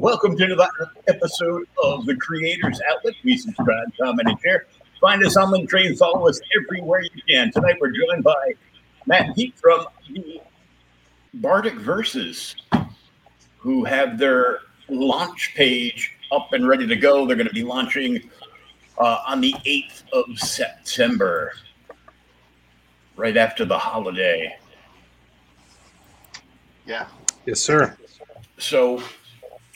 Welcome to another episode of the Creators Outlet. We subscribe, comment, and share. Find us on LinkedIn. Follow us everywhere you can. Tonight we're joined by Matt and Pete from the Bardic Verses, who have their launch page up and ready to go. They're going to be launching uh, on the 8th of September, right after the holiday. Yeah. Yes, sir. So,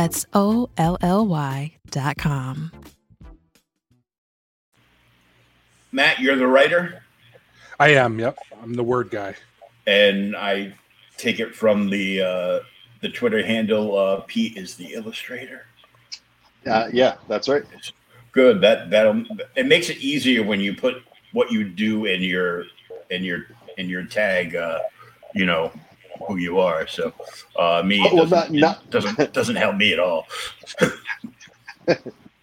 That's O L L Y dot com. Matt, you're the writer, I am. Yep. I'm the word guy. and I take it from the uh, the Twitter handle. Uh, Pete is the illustrator. Uh, yeah, that's right. Good. That that it makes it easier when you put what you do in your in your in your tag. Uh, you know who you are. So uh, me Oh, well, doesn't, not- not- doesn't doesn't help me at all.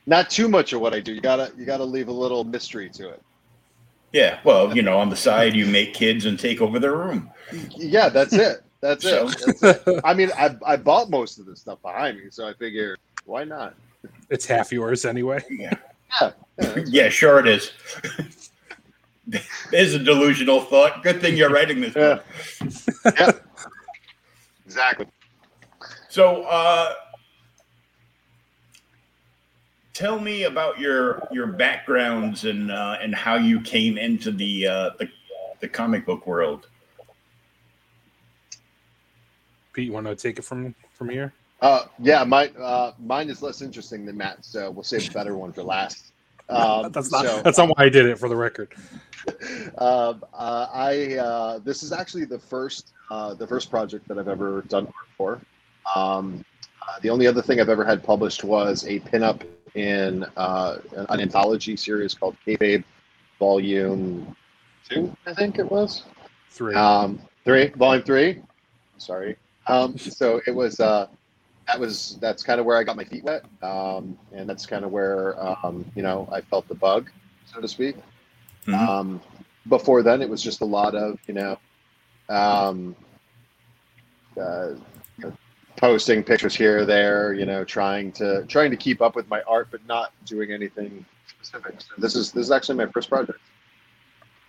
Not too much of what I do. You gotta you gotta leave a little mystery to it. Yeah. Well, you know, on the side you make kids and take over their room. Yeah, that's it. That's So- it. That's it. I mean, I I bought most of the stuff behind me, so I figure why not? It's half yours anyway. Yeah. Yeah. yeah, Yeah, sure it is. There's a delusional thought. Good thing you're writing this Yeah. book. yeah. Exactly. So, uh, tell me about your your backgrounds and uh, and how you came into the uh, the, the comic book world. Pete, you want to take it from from here? Uh, yeah, my uh, mine is less interesting than Matt's, so we'll save a better one for last. Um, that's not so- that's not why I did it for the record. um, uh, I uh, this is actually the first uh, the first project that I've ever done art for. Um, uh, the only other thing I've ever had published was a pinup in uh, an anthology series called Kayfabe Volume Two, I think it was. Three. Um, three, volume three. Sorry. Um, so it was. That was that's kind of where I got my feet wet, um, and that's kind of where um, you know I felt the bug, so to speak. Mhm. Um, before then, it was just a lot of you know, um, uh, posting pictures here or there, you know, trying to trying to keep up with my art, but not doing anything specific. So this is this is actually my first project.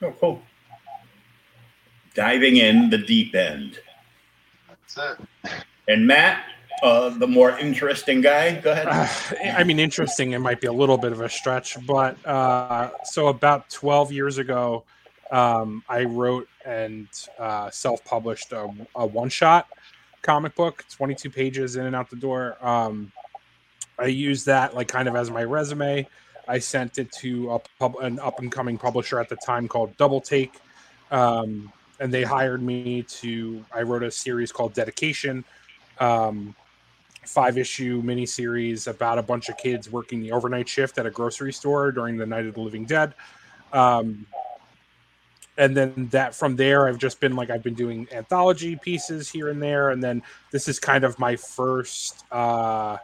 Oh, cool. Diving in the deep end. That's it. And Matt, uh, the more interesting guy, go ahead. Uh, I mean, interesting. It might be a little bit of a stretch, but uh, so about 12 years ago, um, I wrote and uh, self-published a, a one-shot comic book, 22 pages in and out the door. Um, I used that like kind of as my resume. I sent it to a pub, an up-and-coming publisher at the time called Double Take, um, and they hired me to. I wrote a series called Dedication. Um, five issue miniseries about a bunch of kids working the overnight shift at a grocery store during the Night of the Living Dead. Um, and then that from there, I've just been like, I've been doing anthology pieces here and there. And then this is kind of my first uh,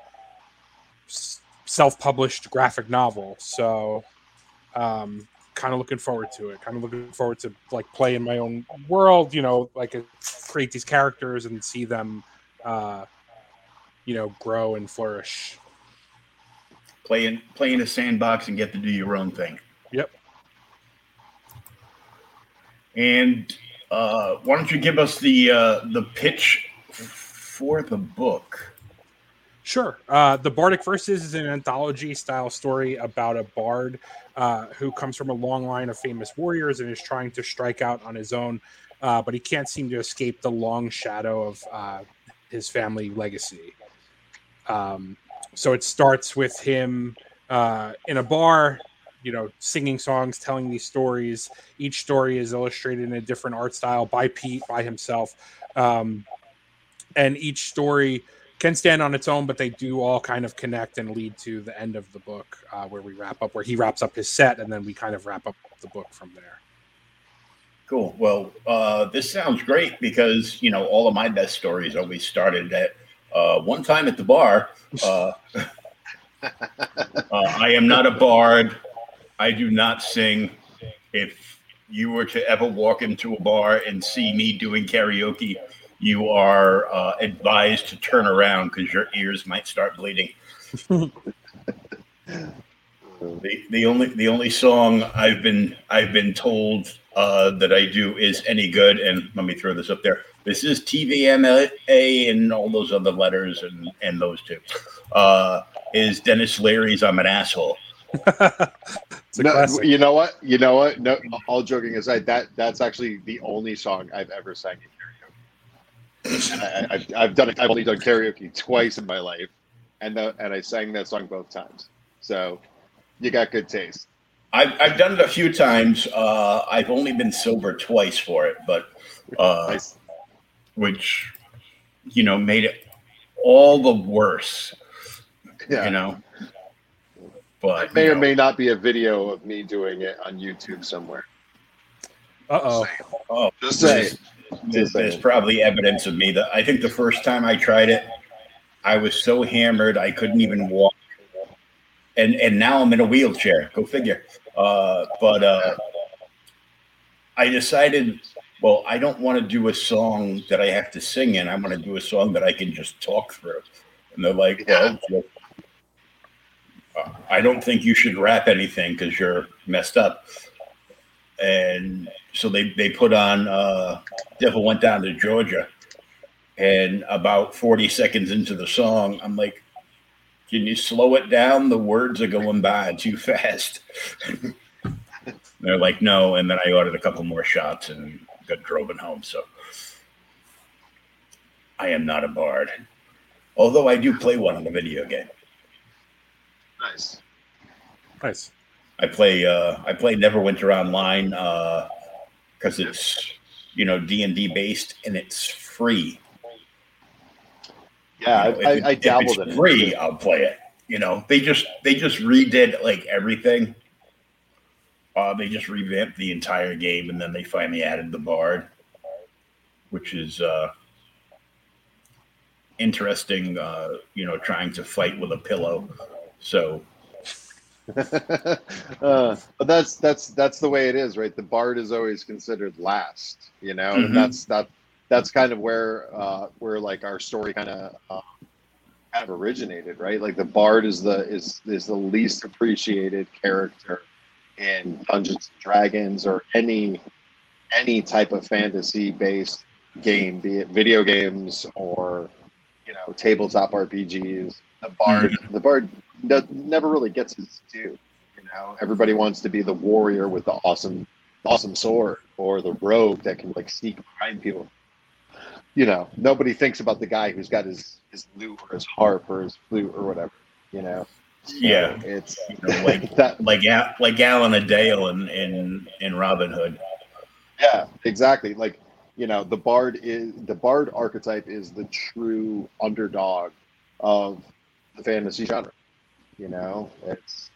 self published graphic novel. So, um, kind of looking forward to it. Kind of looking forward to like play in my own world, you know, like create these characters and see them. Uh, you know grow and flourish Play in, play in a sandbox and get to do your own thing. Yep. And uh, why don't you give us the uh, the pitch for the book? sure uh, the bardic verses is an anthology style story about a bard uh, who comes from a long line of famous warriors and is trying to strike out on his own uh, but he can't seem to escape the long shadow of uh, his family legacy um, so it starts with him uh, in a bar you know singing songs telling these stories. Each story is illustrated in a different art style by pete by himself. Um, and each story can stand on its own but they do all kind of connect and lead to the end of the book uh, where we wrap up where he wraps up his set and then we kind of wrap up the book from there. Cool. Well, uh, this sounds great because you know all of my best stories always started at uh, one time at the bar. Uh, uh, I am not a bard. I do not sing. If you were to ever walk into a bar and see me doing karaoke, you are uh, advised to turn around because your ears might start bleeding. the, the only the only song I've been I've been told uh, that I do is any good, and let me throw this up there. This is TVMA and all those other letters and and those two. Uh, is Denis Leary's "I'm an asshole." No, classic. you know what? You know what? No, all joking aside, that that's actually the only song I've ever sang in karaoke. I, I, I've, I've done it. I've only done karaoke twice in my life, and the, and I sang that song both times. So you got good taste. I've I've done it a few times. Uh, I've only been sober twice for it, but uh, Nice. Which you know made it all the worse. Yeah. You know. But it may you or know, may not be a video of me doing it on YouTube somewhere. uh-oh oh, Just there's, saying. there's, there's probably evidence of me that I think the first time I tried it, I was so hammered I couldn't even walk, and and now I'm in a wheelchair. Go figure. Uh, but uh, I decided, well, I don't want to do a song that I have to sing in. I want to do a song that I can just talk through. And they're like, well, well, uh, I don't think you should rap anything because you're messed up. And so they, they put on uh, Devil Went Down to Georgia. And about 40 seconds into the song, I'm like, can you slow it down? The words are going by too fast. They're like, no. And then I ordered a couple more shots and got driven home. So I am not a bard. Although I do play one in the video game. Nice. nice I play uh, I play Neverwinter online because uh, it's you know D and D based and it's free. Yeah, you know, I, I, I dabbled in free, it. I'll play it. You know, they just they just redid like everything. Uh, they just revamped the entire game, and then they finally added the bard, which is uh, interesting. Uh, you know, trying to fight with a pillow. So uh, but that's that's that's the way it is, right? The bard is always considered last, you know, mm-hmm. and that's that that's kind of where uh, where like our story kind of uh, kind of originated, right? Like the bard is the is is the least appreciated character in Dungeons and Dragons or any any type of fantasy based game, be it video games or you know tabletop RPGs. The bard, mm-hmm. the bard never really gets his due. You know, everybody wants to be the warrior with the awesome, awesome sword, or the rogue that can like sneak behind people. You know, nobody thinks about the guy who's got his his lute or his harp or his flute or whatever. You know. Yeah, it's you know, like that, like like Alan-a-Dale in in in Robin Hood. Yeah, exactly. Like you know, the bard is the bard archetype is the true underdog of the fantasy genre. You know, it's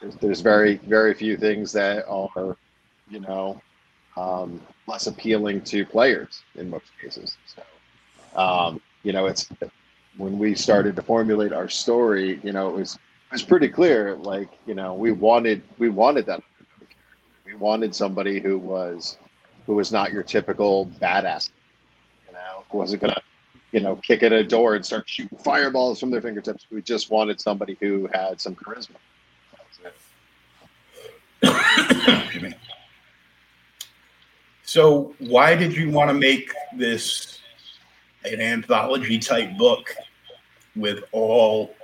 there's, there's very very few things that are you know um, less appealing to players in most cases. So um, you know, it's when we started to formulate our story. You know, it was was pretty clear. Like you know, we wanted we wanted that. We wanted somebody who was who was not your typical badass. You know, who wasn't gonna you know, kick at a door and start shooting fireballs from their fingertips. We just wanted somebody who had some charisma. so, why did you want to make this an anthology type book with all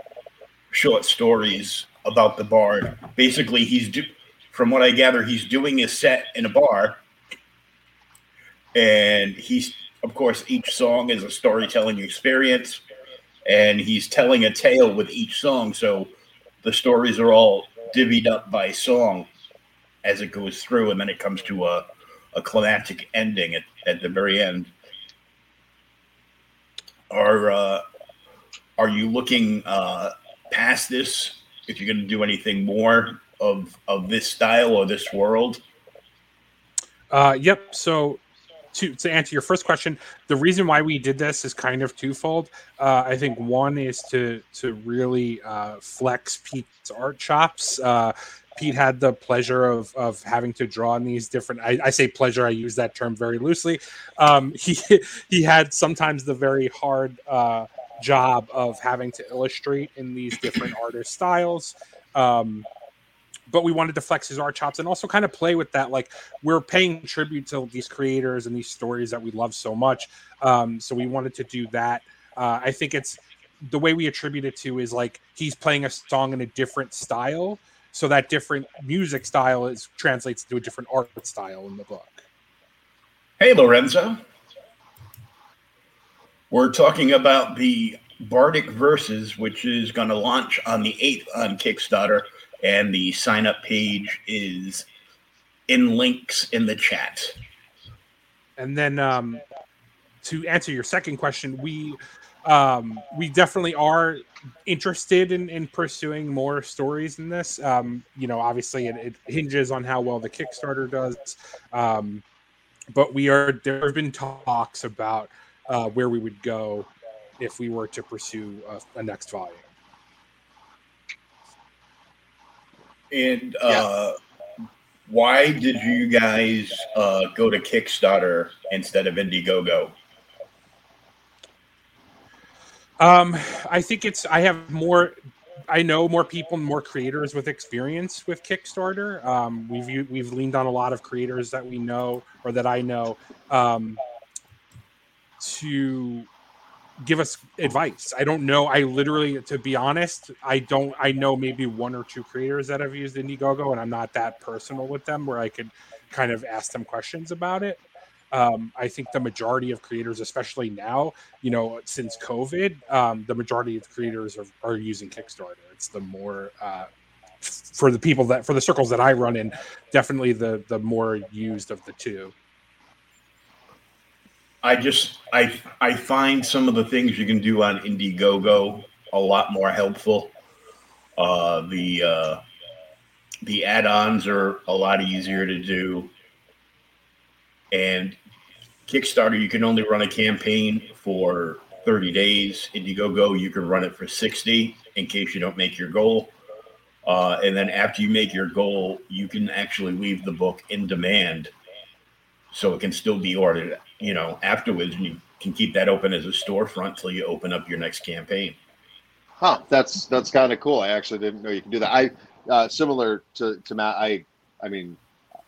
short stories about the bard? Basically, he's do- from what I gather, he's doing a set in a bar, and he's of course, each song is a storytelling experience, and he's telling a tale with each song. So the stories are all divvied up by song as it goes through, and then it comes to a, a climactic ending at, at the very end. Are uh, are you looking uh, past this? If you're going to do anything more of of this style or this world? Uh, yep. So to to answer your first question, the reason why we did this is kind of twofold. Uh, I think one is to to really uh, flex Pete's art chops. Uh, Pete had the pleasure of of having to draw in these different. I, I say pleasure. I use that term very loosely. Um, he he had sometimes the very hard uh, job of having to illustrate in these different artist styles. Um, but we wanted to flex his art chops and also kind of play with that. Like we're paying tribute to these creators and these stories that we love so much. Um, so we wanted to do that. Uh, I think it's the way we attribute it to is like he's playing a song in a different style. So that different music style is translates to a different art style in the book. Hey, Lorenzo. We're talking about the Bardic Verses, which is going to launch on the 8th on Kickstarter and the sign up page is in links in the chat. And then um, to answer your second question, we um, we definitely are interested in, in pursuing more stories in this. Um, you know, obviously it, it, hinges on how well the Kickstarter does. Um, but we are there have been talks about uh, where we would go if we were to pursue a, a next volume. And uh, yeah. why did you guys uh, go to Kickstarter instead of Indiegogo? Um, I think it's I have more. I know more people, more creators with experience with Kickstarter. Um, we've we've leaned on a lot of creators that we know or that I know um, to give us advice. I don't know. I literally, to be honest, I don't. I know maybe one or two creators that have used Indiegogo, and I'm not that personal with them where I could kind of ask them questions about it. Um, I think the majority of creators, especially now, you know, since COVID, um, the majority of creators are, are using Kickstarter. It's the more uh, for the people that for the circles that I run in, definitely the the more used of the two. I just I I find some of the things you can do on Indiegogo a lot more helpful. Uh, the uh, the add-ons are a lot easier to do, and Kickstarter you can only run a campaign for 30 days. Indiegogo you can run it for 60 in case you don't make your goal. Uh, and then after you make your goal, you can actually leave the book in demand, so it can still be ordered. You know, afterwards, and you can keep that open as a storefront till you open up your next campaign. Huh? That's that's kind of cool. I actually didn't know you can do that. I uh, similar to to Matt. I I mean,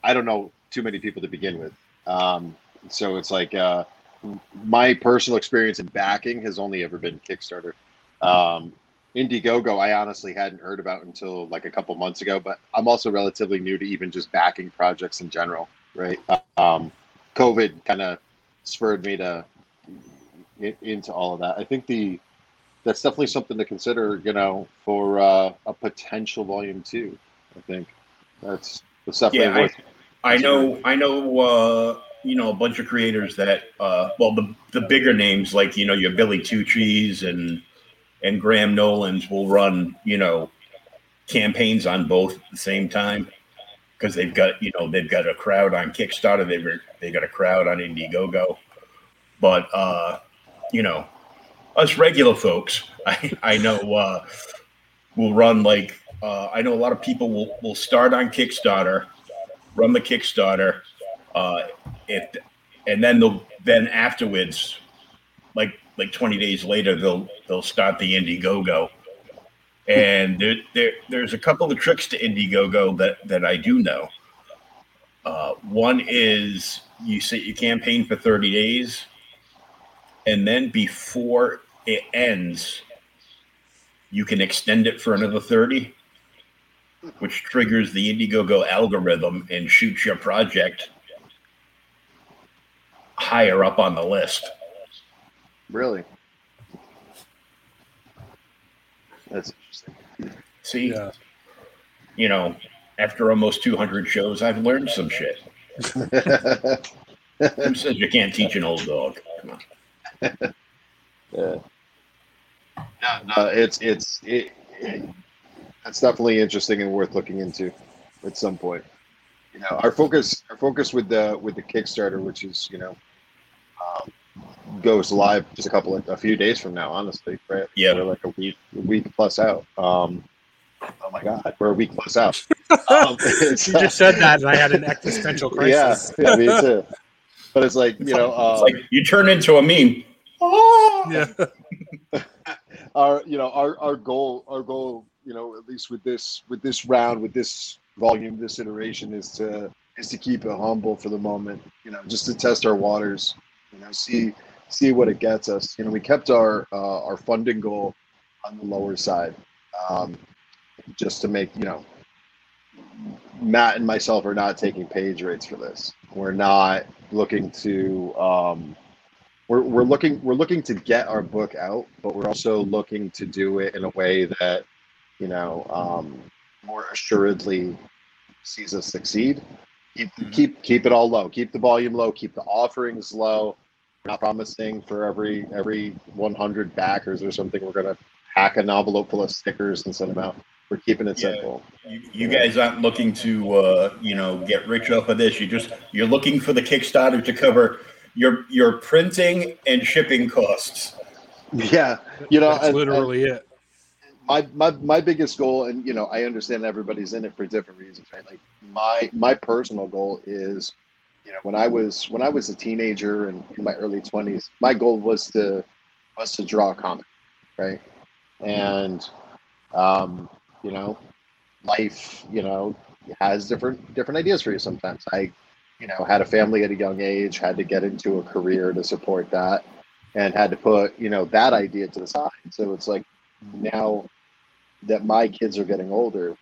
I don't know too many people to begin with, um, so it's like uh, my personal experience in backing has only ever been Kickstarter. Um, Indiegogo, I honestly hadn't heard about until like a couple months ago, but I'm also relatively new to even just backing projects in general, right? Um, COVID kind of spurred me to into all of that. I think the that's definitely something to consider, you know, for uh, a potential volume two. I think that's that's definitely Yeah, worth. I know, I know, uh, you know, a bunch of creators that, uh, well, the the bigger names like you know your Billy Tucci and and Graham Nolan's will run, you know, campaigns on both at the same time because they've got, you know, they've got a crowd on Kickstarter, they've they got a crowd on Indiegogo, but uh, you know, us regular folks, I I know uh, will run like uh, I know a lot of people will will start on Kickstarter run the Kickstarter, uh, if, and then they'll then afterwards, like like twenty days later, they'll they'll start the Indiegogo, and there, there there's a couple of tricks to Indiegogo that that I do know. Uh, one is you set your campaign for thirty days, and then before it ends, you can extend it for another thirty which triggers the Indiegogo algorithm and shoots your project higher up on the list. Really, that's. See, Yeah. you know, after almost 200 shows, I've learned some shit. Who says you can't teach an old dog? Come on. Yeah. No, no, it's it's it, that's definitely interesting and worth looking into at some point. You know, our focus our focus with the with the Kickstarter, which is you know um, goes live just a couple of, a few days from now, honestly, right? Yeah. we're like a week a week plus out. Um, oh my god, we're a week plus out. Um, You just said that, and I had an existential crisis. yeah, me too. But it's like you know, It's um, like you turn into a meme. Yeah. our you know our our goal our goal you know at least with this with this round with this volume this iteration is to is to keep it humble for the moment you know just to test our waters you know see see what it gets us you know we kept our uh, our funding goal on the lower side um, just to make you know matt and myself are not taking page rates for this. We're not looking to um, we're, we're looking we're looking to get our book out but we're also looking to do it in a way that you know um, more assuredly sees us succeed. Keep, keep keep it all low. Keep the volume low. Keep the offerings low. We're not promising for every every 100 backers or something. We're going to pack an envelope full of stickers and send them out we're keeping it Yeah. simple You, you guys aren't looking to, uh, you know, get rich off of this. You just you're looking for the Kickstarter to cover your your printing and shipping costs. yeah you know That's and- and- literally it. my, my my biggest goal and you know i understand everybody's in it for different reasons right like my my personal goal is you know when i was when i was a teenager and in my early 20s my goal was to was to draw a comic right and um you know life you know has different different ideas for you sometimes. I you know had a family at a young age had to get into a career to support that and had to put you know that idea to the side. So it's like now that my kids are getting older,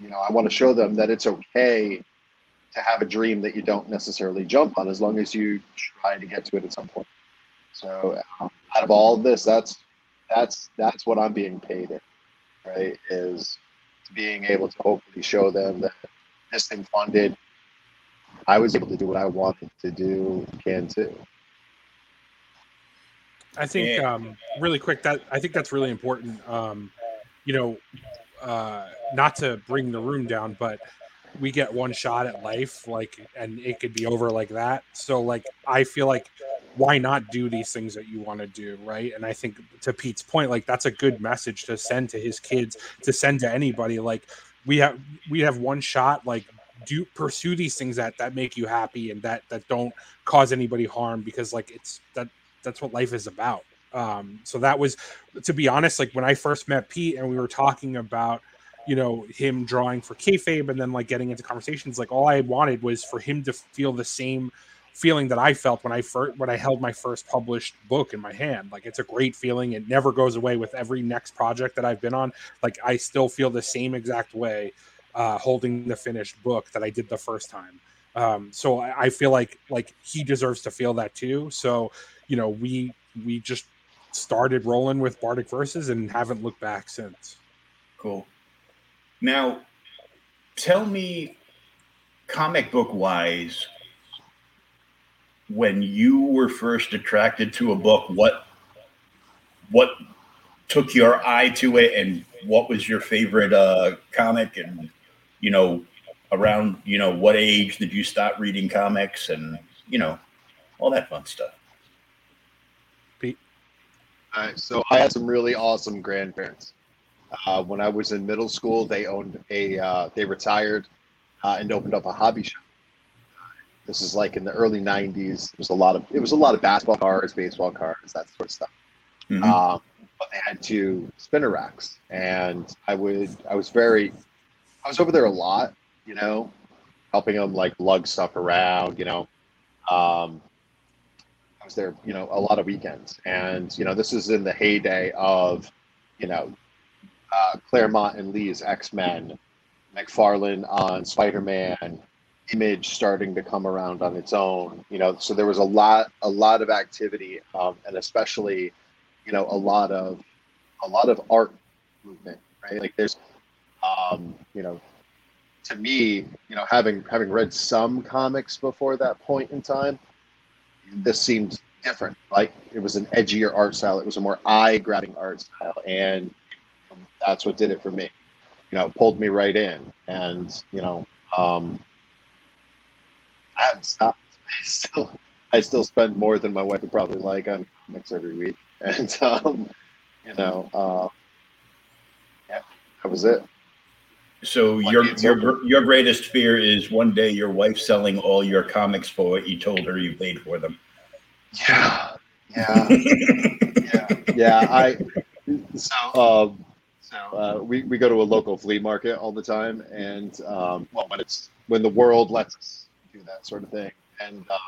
you know, I want to show them that it's okay to have a dream that you don't necessarily jump on as long as you try to get to it at some point. So um, out of all this, that's that's that's what I'm being paid in, right? Is being able to hopefully show them that this thing funded, I was able to do what I wanted to do, can too. I think um, really quick that I think that's really important. Um, you know, uh, not to bring the room down, but we get one shot at life, like, and it could be over like that. So, like, I feel like why not do these things that you want to do, right? And I think to Pete's point, like, that's a good message to send to his kids, to send to anybody. Like, we have we have one shot, like do pursue these things that that make you happy and that that don't cause anybody harm because like it's that that's what life is about. Um, so that was, to be honest, like when I first met Pete and we were talking about, you know, him drawing for kayfabe and then like getting into conversations, like all I wanted was for him to feel the same feeling that I felt when I first when I held my first published book in my hand. Like it's a great feeling. It never goes away with every next project that I've been on. Like I still feel the same exact way uh, holding the finished book that I did the first time. Um, so I, I feel like like he deserves to feel that too. So you know we we just started rolling with Bardic verses and haven't looked back since. Cool. Now, tell me, comic book wise, when you were first attracted to a book, what what took your eye to it, and what was your favorite uh, comic, and you know, around you know what age did you start reading comics, and you know, all that fun stuff. Pete, All right, so I had some really awesome grandparents. Uh, when I was in middle school, they owned a, uh, they retired uh, and opened up a hobby shop. This is like in the early '90s. There was a lot of, it was a lot of basketball cards, baseball cards, that sort of stuff. Mhm. Um, but they had two spinner racks, and I would, I was very, I was over there a lot, you know, helping them like lug stuff around, you know. Um, I was there, you know, a lot of weekends, and you know, this is in the heyday of, you know, uh, Claremont and Lee's X Men, McFarlane on Spider Man, Image starting to come around on its own. You know, so there was a lot, a lot of activity, um, and especially, you know, a lot of, a lot of art movement, right? Like there's, um, you know, to me, you know, having having read some comics before that point in time, this seemed different. Like it was an edgier art style. It was a more eye-grabbing art style, and that's what did it for me. You know, pulled me right in, and you know, um, I haven't stopped. I still, I still spend more than my wife would probably like on comics every week, and um, you know, uh, yeah, that was it. So Like your your your greatest fear is one day your wife selling all your comics for what you told her you paid for them. Yeah, yeah, yeah, yeah. I so um, so uh, we we go to a local flea market all the time, and um, well, when it's when the world lets us do that sort of thing, and um,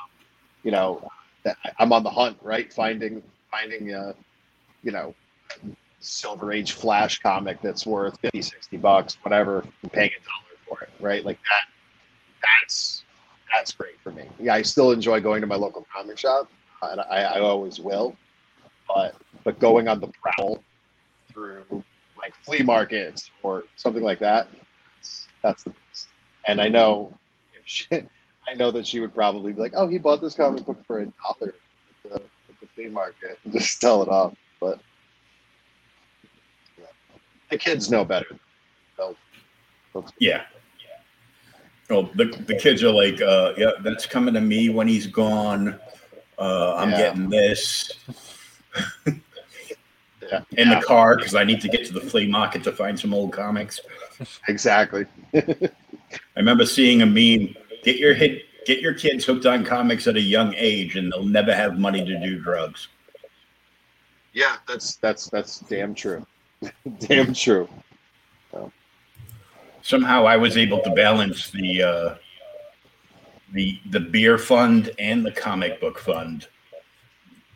you know, that I'm on the hunt, right? Finding finding uh, you know, Silver Age Flash comic that's worth 50, 60 bucks, whatever, paying a dollar for it, right? Like that. That's that's great for me. Yeah, I still enjoy going to my local comic shop, and I, I always will. But but going on the prowl through like flea markets or something like that, that's, the best. And I know, if I know that she would probably be like, "Oh, he bought this comic book for a dollar at the, at the flea market," and just sell it off. But yeah. the kids know better. They'll Yeah. Oh, the, the kids are like, uh, yeah, that's coming to me when he's gone. Uh, I'm Yeah. getting this yeah, in yeah, the car because I need to get to the flea market to find some old comics. exactly. I remember seeing a meme: get your hit, get your kids hooked on comics at a young age, and they'll never have money to do drugs. Yeah, that's that's that's damn true. damn true. Somehow, I was able to balance the uh, the the beer fund and the comic book fund,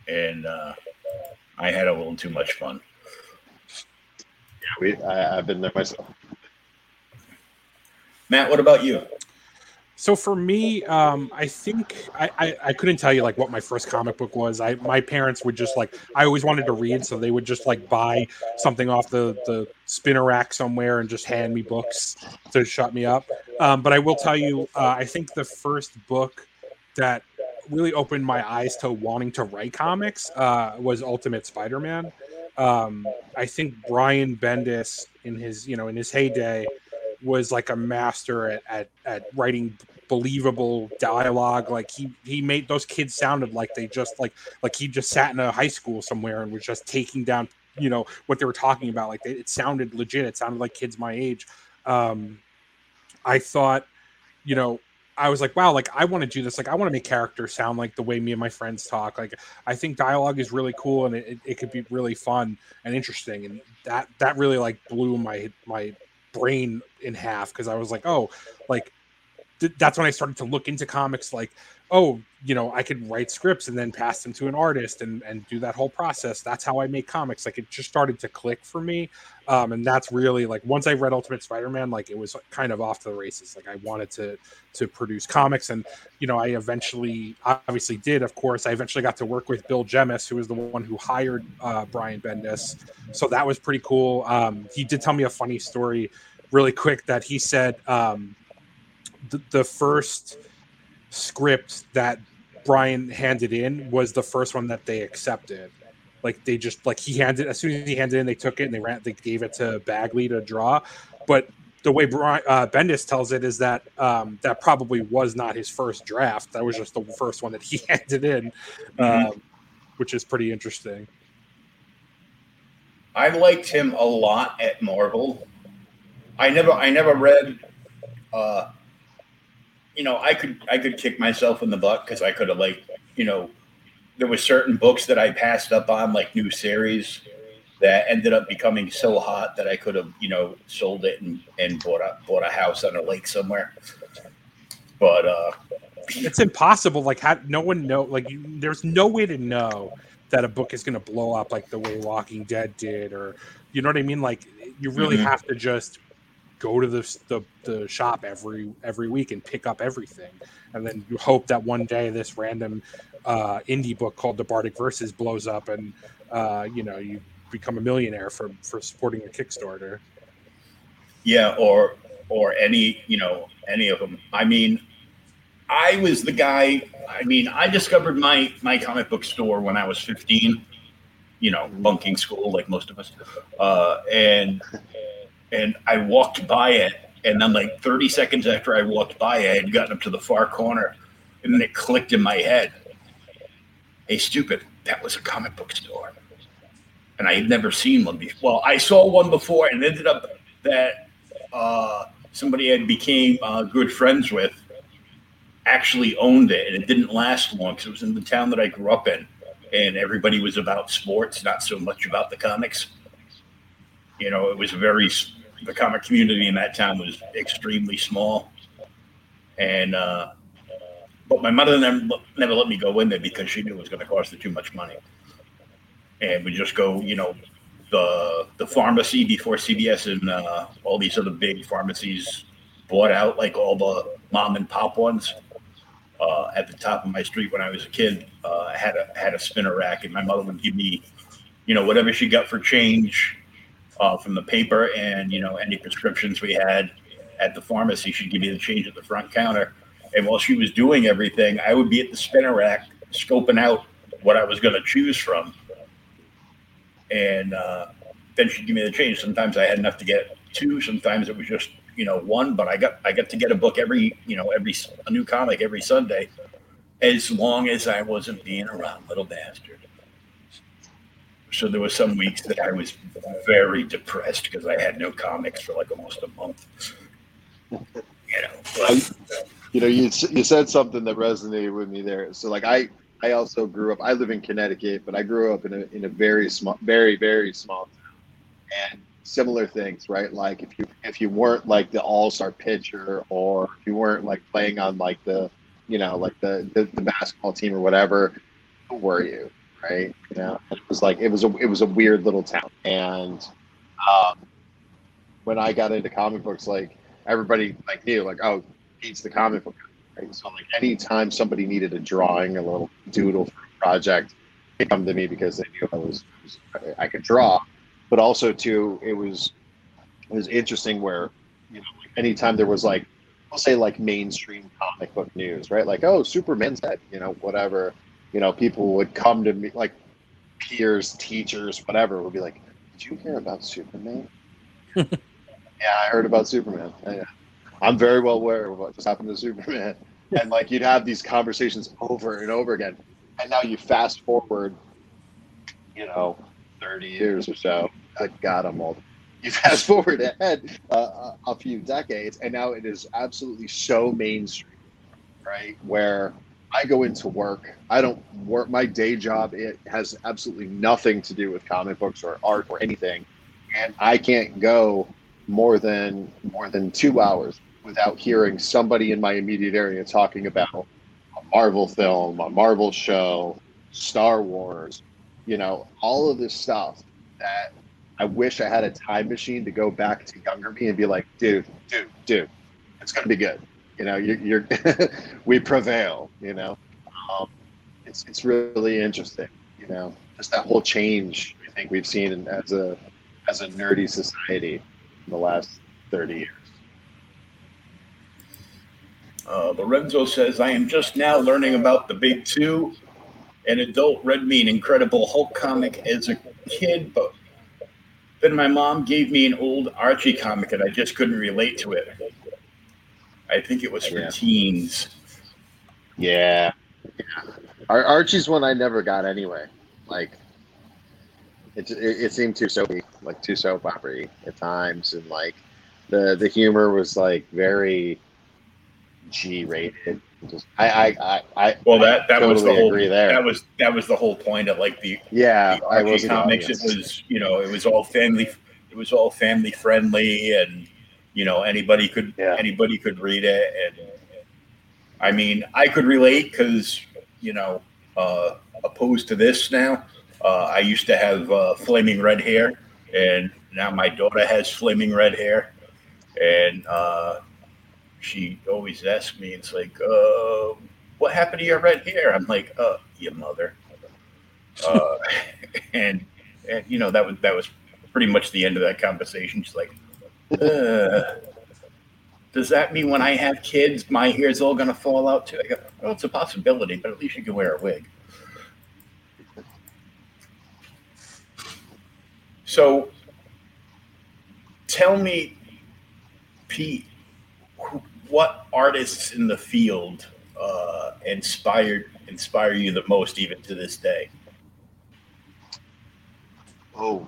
and uh, I had a little too much fun. Yeah, we I, I've been there myself. Matt, what about you? So for me, um, I think I, I, I couldn't tell you like what my first comic book was. I my parents would just like I always wanted to read, so they would just like buy something off the the spinner rack somewhere and just hand me books to shut me up. Um, but I will tell you, uh, I think the first book that really opened my eyes to wanting to write comics uh, was Ultimate Spider-Man. Um, I think Brian Bendis in his you know in his heyday was like a master at, at, at writing believable dialogue like he he made those kids sounded like they just like like he just sat in a high school somewhere and was just taking down you know what they were talking about like they, it sounded legit it sounded like kids my age um i thought you know I was like, wow, like I want to do this. Like I want to make characters sound like the way me and my friends talk. Like I think dialogue is really cool and it, it could be really fun and interesting. And that that really like blew my my brain in half because I was like, oh, like th- that's when I started to look into comics. Like, oh, you know, I could write scripts and then pass them to an artist and and do that whole process. That's how I make comics. Like, it just started to click for me, um, and that's really like once I read Ultimate Spider-Man, like it was kind of off to the races. Like I wanted to to produce comics, and you know, I eventually obviously did. Of course, I eventually got to work with Bill Jemas, who was the one who hired uh, Brian Bendis. So that was pretty cool. Um, he did tell me a funny story, really quick, that he said um, the, the first script that Brian handed in was the first one that they accepted. Like they just like he handed as soon as he handed in, they took it and they ran. They gave it to Bagley to draw. But the way Brian, uh, Bendis tells it is that um, that probably was not his first draft. That was just the first one that he handed in, um, which is pretty interesting. I liked him a lot at Marvel. I never I never read uh you know, I could I could kick myself in the butt because I could have like, you know, there were certain books that I passed up on, like new series that ended up becoming so hot that I could have, you know, sold it and, and bought a bought a house on a lake somewhere. But uh It's impossible. Like, how, no one know. Like, you, there's no way to know that a book is going to blow up like the way Walking Dead did, or you know what I mean. Like, you really Mhm. have to just go to the, the the shop every every week and pick up everything, and then you hope that one day this random uh, indie book called The Bardic Verses blows up, and uh, you know you become a millionaire for for supporting a Kickstarter. Yeah, or or any you know any of them. I mean, I was the guy. I mean, I discovered my my comic book store when I was fifteen. You know, bunking school like most of us, uh, and and I walked by it, and then like thirty seconds after I walked by, I had gotten up to the far corner, and then it clicked in my head. Hey, stupid! That was a comic book store, and I had never seen one before. Well, I saw one before, and it ended up that uh, somebody I became uh, good friends with actually owned it, and it didn't last long because it was in the town that I grew up in, and everybody was about sports, not so much about the comics. You know, it was very the comic community in that town was extremely small, and uh, but my mother never, never let me go in there because she knew it was going to cost her too much money, and we just go, you know, the the pharmacy before CVS and uh, all these other big pharmacies bought out like all the mom and pop ones. Uh, at the top of my street when I was a kid, uh, I had a had a spinner rack, and my mother would give me, you know, whatever she got for change uh, from the paper, and you know, any prescriptions we had at the pharmacy, she'd give me the change at the front counter. And while she was doing everything, I would be at the spinner rack scoping out what I was going to choose from and uh, then she'd give me the change. Sometimes I had enough to get two. Sometimes it was just you know one. But I got I got to get a book every you know every a new comic every Sunday, as long as I wasn't being around little bastard. So there were some weeks that I was very depressed because I had no comics for like almost a month. You know, but, you know, you you said something that resonated with me there. So like I I also grew up. I live in Connecticut, but I grew up in a in a very small, very very small town, and similar things, right? Like if you if you weren't like the all star pitcher, or if you weren't like playing on like the you know like the the, the basketball team or whatever, who were you, right? Know, it was like it was a it was a weird little town, and um, when I got into comic books, like everybody like knew like oh he's the comic book Right? So like anytime somebody needed a drawing, a little doodle for a project, they come to me because they knew I was, was I could draw. But also too, it was it was interesting where you know like anytime there was like I'll say like mainstream comic book news, right? Like oh Superman's dead, you know whatever. You know people would come to me like peers, teachers, whatever would be like, did you hear about Superman? yeah, I heard about Superman. Yeah. I'm very well aware of what just happened to Superman. And like you'd have these conversations over and over again. And now you fast forward, you know, 30 years or so. God, I'm old. You fast forward ahead uh, a few decades, and now it is absolutely so mainstream, right? Where I go into work, I don't work. My day job it has absolutely nothing to do with comic books or art or anything, and I can't go more than more than two hours without hearing somebody in my immediate area talking about a Marvel film, a Marvel show, Star Wars, you know, all of this stuff that I wish I had a time machine to go back to younger me and be like, dude, dude, dude, it's gonna be good. You know, you're, you're we prevail. You know, um, it's it's really interesting. You know, just that whole change I think we've seen in, as a as a nerdy society in the last thirty years. Uh, Lorenzo says, I am just now learning about the big two. An adult read me an Incredible Hulk comic as a kid, but then my mom gave me an old Archie comic and I just couldn't relate to it. I think it was for yeah. teens. Yeah. yeah. Archie's one I never got anyway. Like, it, it, it seemed too soapy, like too soap opera at times. And like, the, the humor was like very G rated. I, I, I, I, well, that that totally was the whole. There. That was that was the whole point of like the yeah. The I was comics. It was you know it was all family. It was all family friendly, and you know anybody could yeah. anybody could read it. And I mean, I could relate because you know, uh, opposed to this now, uh, I used to have uh, flaming red hair, and now my daughter has flaming red hair, and uh, she always asks me, it's like, uh, what happened to your red hair? I'm like, uh, your mother. Uh, and, and, you know, that was, that was pretty much the end of that conversation. She's like, does that mean when I have kids, my hair's all going to fall out too? I go, well, it's a possibility, but at least you can wear a wig. So tell me, Pete, what artists in the field uh, inspired inspire you the most, even to this day? Oh,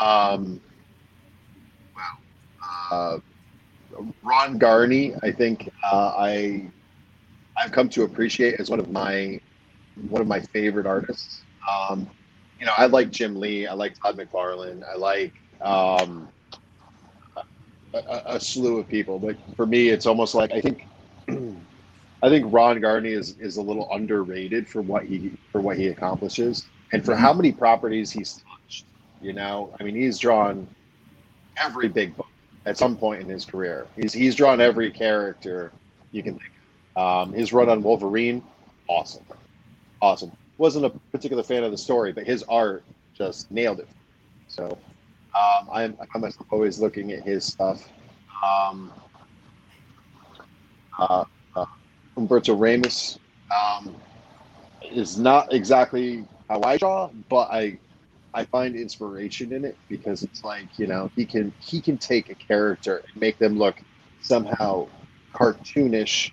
um. Uh, Ron Garney, I think uh, I I've come to appreciate as one of my one of my favorite artists. Um, you know, I like Jim Lee. I like Todd McFarlane. I like um, a, a, slew of people, but for me, it's almost like I think I think Ron Garney is is a little underrated for what he for what he accomplishes and for how many properties he's touched. You know, I mean, he's drawn every big book at some point in his career. He's he's drawn every character you can think. Of. Um, his run on Wolverine, awesome, awesome. Wasn't a particular fan of the story, but his art just nailed it. So um, I'm, I'm always looking at his stuff. Um, uh, uh, Humberto Ramos um, is not exactly how I draw, but I I find inspiration in it because it's like you know he can he can take a character and make them look somehow cartoonish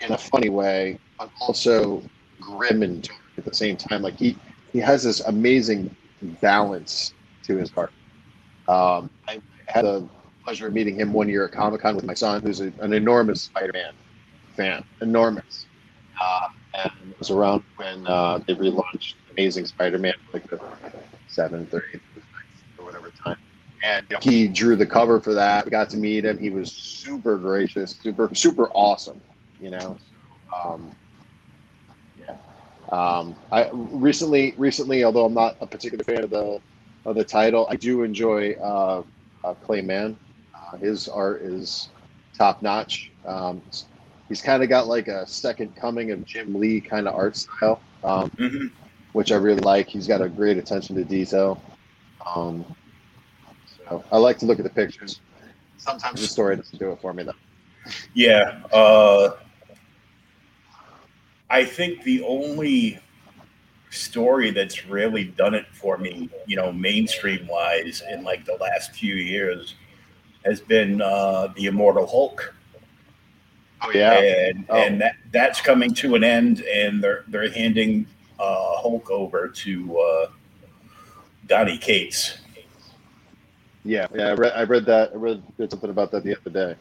in a funny way, but also grim and dark at the same time. Like he he has this amazing balance to his art. Um, I had the pleasure of meeting him one year at Comic Con with my son, who's a, an enormous Spider-Man fan, enormous. Uh, and it was around when uh, they relaunched Amazing Spider-Man, like the seventh or eighth or whatever time. And he drew the cover for that. We got to meet him. He was super gracious, super super awesome. You know, um, um, I recently, recently, although I'm not a particular fan of the of the title, I do enjoy uh, uh, Clay Mann. Uh, his art is top notch. Um, he's kind of got like a second coming of Jim Lee kind of art style, um, hmm which I really like. He's got a great attention to detail. Um, so I like to look at the pictures. Sometimes the story doesn't do it for me though. Yeah. Uh, I think the only story that's really done it for me, you know, mainstream wise, in like the last few years, has been uh, the Immortal Hulk. Oh yeah, and Oh. and that that's coming to an end, and they're they're handing uh, Hulk over to uh, Donny Cates. yeah, yeah. I read, I read that. I read, read something about that the other day.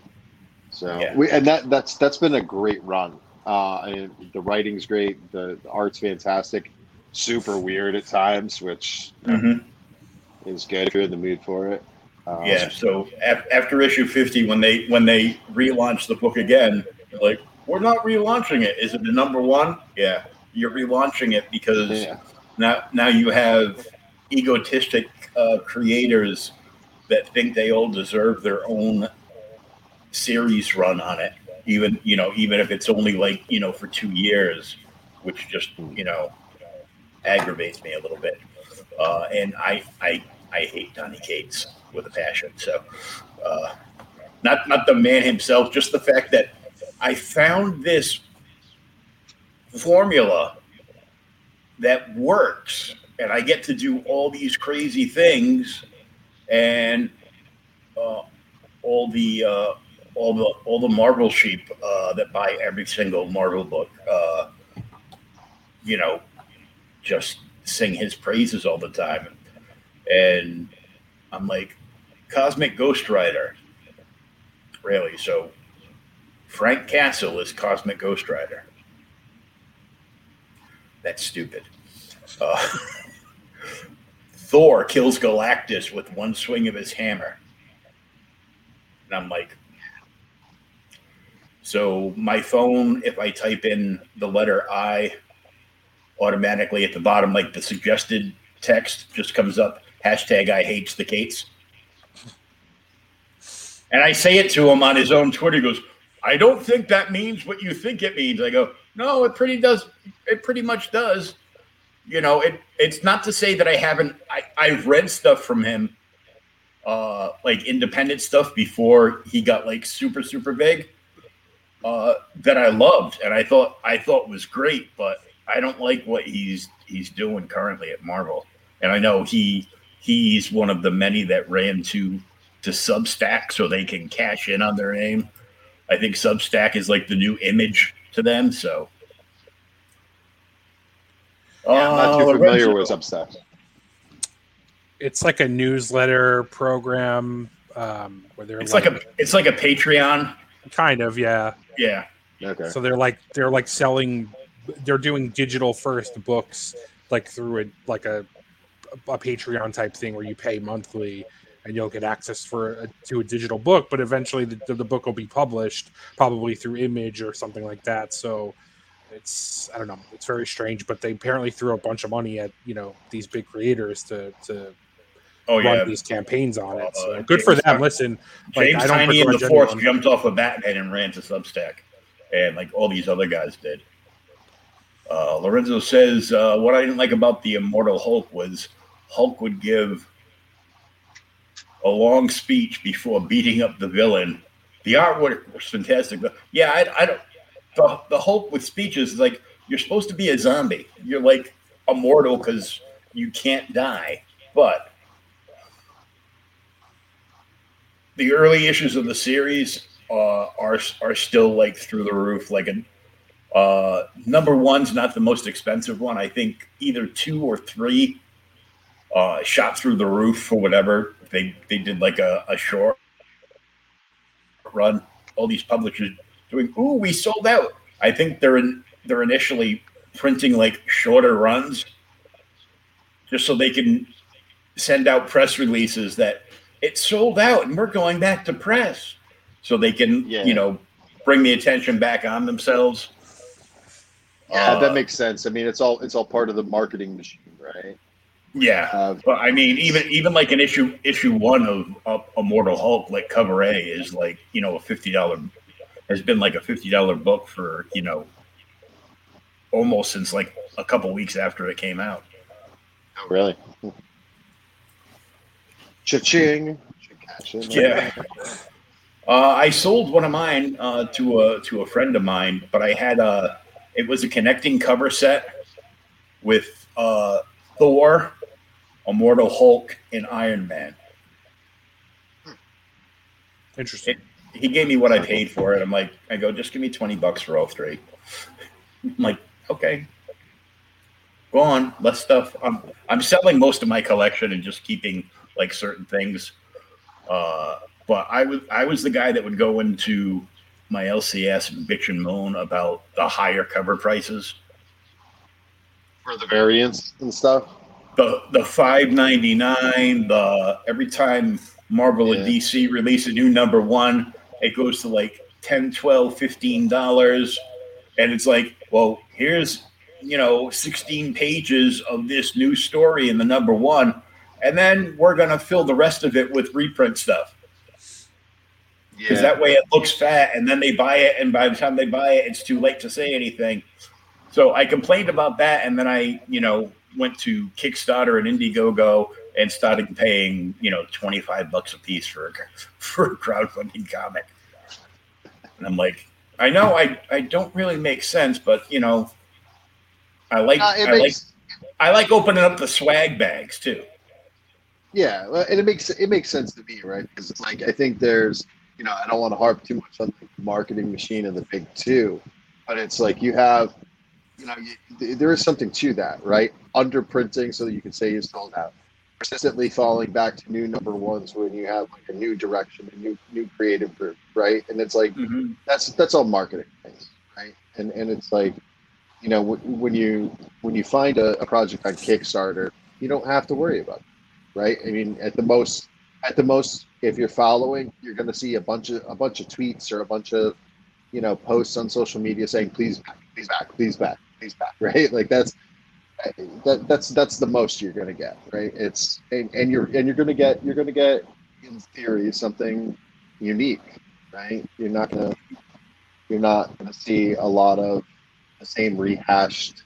So Yeah. we and that that's that's been a great run. Uh, I mean, the writing's great. The, the art's fantastic. Super weird at times, which Mhm. is good if you're in the mood for it. Um, Yeah. So af- after issue fifty, when they when they relaunch the book again, like we're not relaunching it. Is it the number one? Yeah, you're relaunching it because yeah. now now you have egotistic uh, creators that think they all deserve their own series run on it. Even you know even if it's only like you know for two years, which just you know aggravates me a little bit. Uh, and I I I hate Donny Cates with a passion. So, uh, not not the man himself, just the fact that I found this formula that works, and I get to do all these crazy things, and uh, all the uh, all the all the Marvel sheep uh, that buy every single Marvel book, uh, you know, just sing his praises all the time, and I'm like, Cosmic Ghost Rider. Really? So Frank Castle is Cosmic Ghost Rider. That's stupid. Uh, Thor kills Galactus with one swing of his hammer. And I'm like, so my phone, if I type in the letter I, automatically at the bottom, like the suggested text just comes up hashtag I hates the Cates. And I say it to him on his own Twitter. He goes, I don't think that means what you think it means. I go, no, it pretty does. It pretty much does. You know, it. It's not to say that I haven't. I, I've read stuff from him, uh, like independent stuff before he got like super super big, uh, that I loved and I thought I thought was great. But I don't like what he's he's doing currently at Marvel. And I know he he's one of the many that ran to to Substack so they can cash in on their name. I think Substack is like the new Image to them. So, Yeah, I'm not too Uh, familiar Lorenzo. with Substack. It's like a newsletter program um, where they're It's like a it's like a Patreon. kind of yeah. Yeah. Okay. So they're like they're like selling, they're doing digital first books like through a like a a Patreon type thing where you pay monthly and you'll get access for a, to a digital book, but eventually the, the book will be published probably through Image or something like that. So it's I don't know, it's very strange, but they apparently threw a bunch of money at you know these big creators to to Oh run yeah. these campaigns on it. So Uh, good for them. Listen, like James I don't Tynion the fourth anyone. jumped off of Batman and ran to Substack, and like all these other guys did. Uh, Lorenzo says uh, what I didn't like about the Immortal Hulk was Hulk would give a long speech before beating up the villain. The artwork was fantastic, but yeah, I, I don't. The, the Hulk with speeches is like you're supposed to be a zombie. You're like immortal because you can't die, but the early issues of the series uh, are are still like through the roof. Like a uh, number one's not the most expensive one. I think either two or three uh, shot through the roof or whatever they they did like a, a short run. All these publishers doing. Ooh, we sold out. I think they're in, they're initially printing like shorter runs just so they can send out press releases that it sold out and we're going back to press so they can Yeah. you know bring the attention back on themselves Yeah, Uh, that makes sense. I mean, it's all it's all part of the marketing machine, right? Yeah, Uh, but I mean, even even like an issue issue one of, of Immortal Hulk, like cover A, is like you know a fifty dollar has been like a fifty dollar book for you know almost since like a couple weeks after it came out. Oh, really? Cha-ching. Yeah. Uh, I sold one of mine uh, to a to a friend of mine, but I had a it was a connecting cover set with uh, Thor, Immortal Hulk, and Iron Man. Interesting. He gave me what I paid for it. I'm like, I go, just give me twenty bucks for all three. I'm like, okay, go on, less stuff. I'm I'm selling most of my collection and just keeping like certain things. Uh, but I was I was the guy that would go into my LCS and bitch and moan about the higher cover prices. For the variants and stuff. The the five ninety nine. The every time Marvel Yeah. DC release a new number one, it goes to like 10 12 15 dollars and it's like well here's you know 16 pages of this new story in the number one and then we're going to fill the rest of it with reprint stuff because that way it looks fat and then they buy it and by the time they buy it it's too late to say anything so i complained about that and then i you know went to kickstarter and indiegogo and started paying you know 25 bucks a piece for a for a crowdfunding comic and i'm like i know i i don't really make sense but you know i like Uh, i like i like opening up the swag bags too yeah, well, and it makes it makes sense to me, right? Because it's like I think there's, you know, I don't want to harp too much on the marketing machine of the big two, but it's like you have, you know, you, there is something to that, right? Underprinting so that you can say you sold out. Persistently falling back to new number ones when you have like a new direction, a new new creative group, right? And it's like mm-hmm. that's that's all marketing things, right? And and it's like, you know, when, when you when you find a, a project on Kickstarter, you don't have to worry about it, right? I mean, at the most, at the most, if you're following, you're going to see a bunch of a bunch of tweets or a bunch of, you know, posts on social media saying, "Please back, please back, please back, please back," right? Like that's that that's that's the most you're going to get, right? It's and, and you're and you're going to get you're going to get in theory something unique, right? You're not going to you're not going to see a lot of the same rehashed,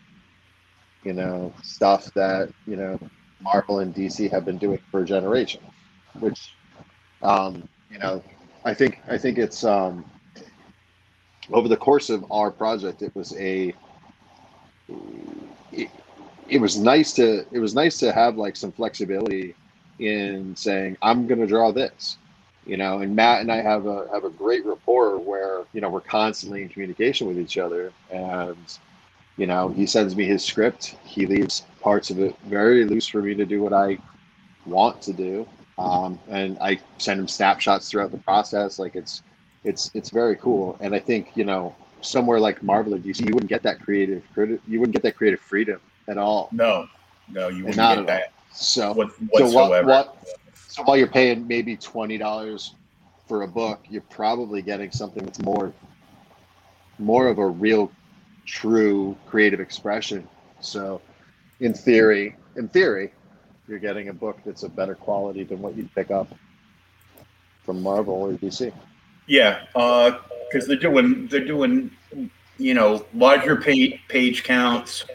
you know, stuff that you know Marvel and DC have been doing for a generation, which, um, you know, I think I think it's um, over the course of our project, it was a it, it was nice to it was nice to have like some flexibility in saying I'm going to draw this, you know. And Matt and I have a have a great rapport where you know we're constantly in communication with each other, and you know he sends me his script, he leaves parts of it very loose for me to do what I want to do, um, and I send him snapshots throughout the process. Like it's it's it's very cool, and I think you know somewhere like Marvel or DC, you wouldn't get that creative you wouldn't get that creative freedom at all. no no you wouldn't Not get at that So what, so what, whatsoever what so while you're paying maybe twenty dollars for a book, you're probably getting something that's more more of a real true creative expression. So in theory, in theory, you're getting a book that's of better quality than what you'd pick up from Marvel or DC. Yeah, uh, because they're doing they're doing you know larger page page counts.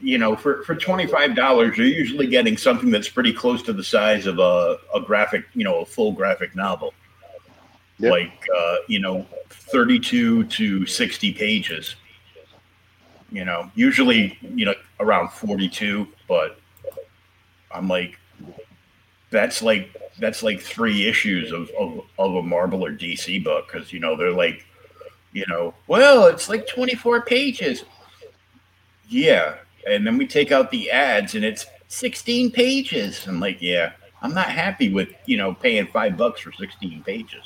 You know, for for twenty five dollars, you're usually getting something that's pretty close to the size of a, a graphic, you know, a full graphic novel, Yep. like uh, you know, thirty two to sixty pages. You know, usually you know around forty two, but I'm like, that's like that's like three issues of, of, of a Marvel or DC book because you know they're like, you know, well, it's like twenty four pages. Yeah, and then we take out the ads and it's sixteen pages. I'm like, yeah, I'm not happy with you know paying five bucks for sixteen pages.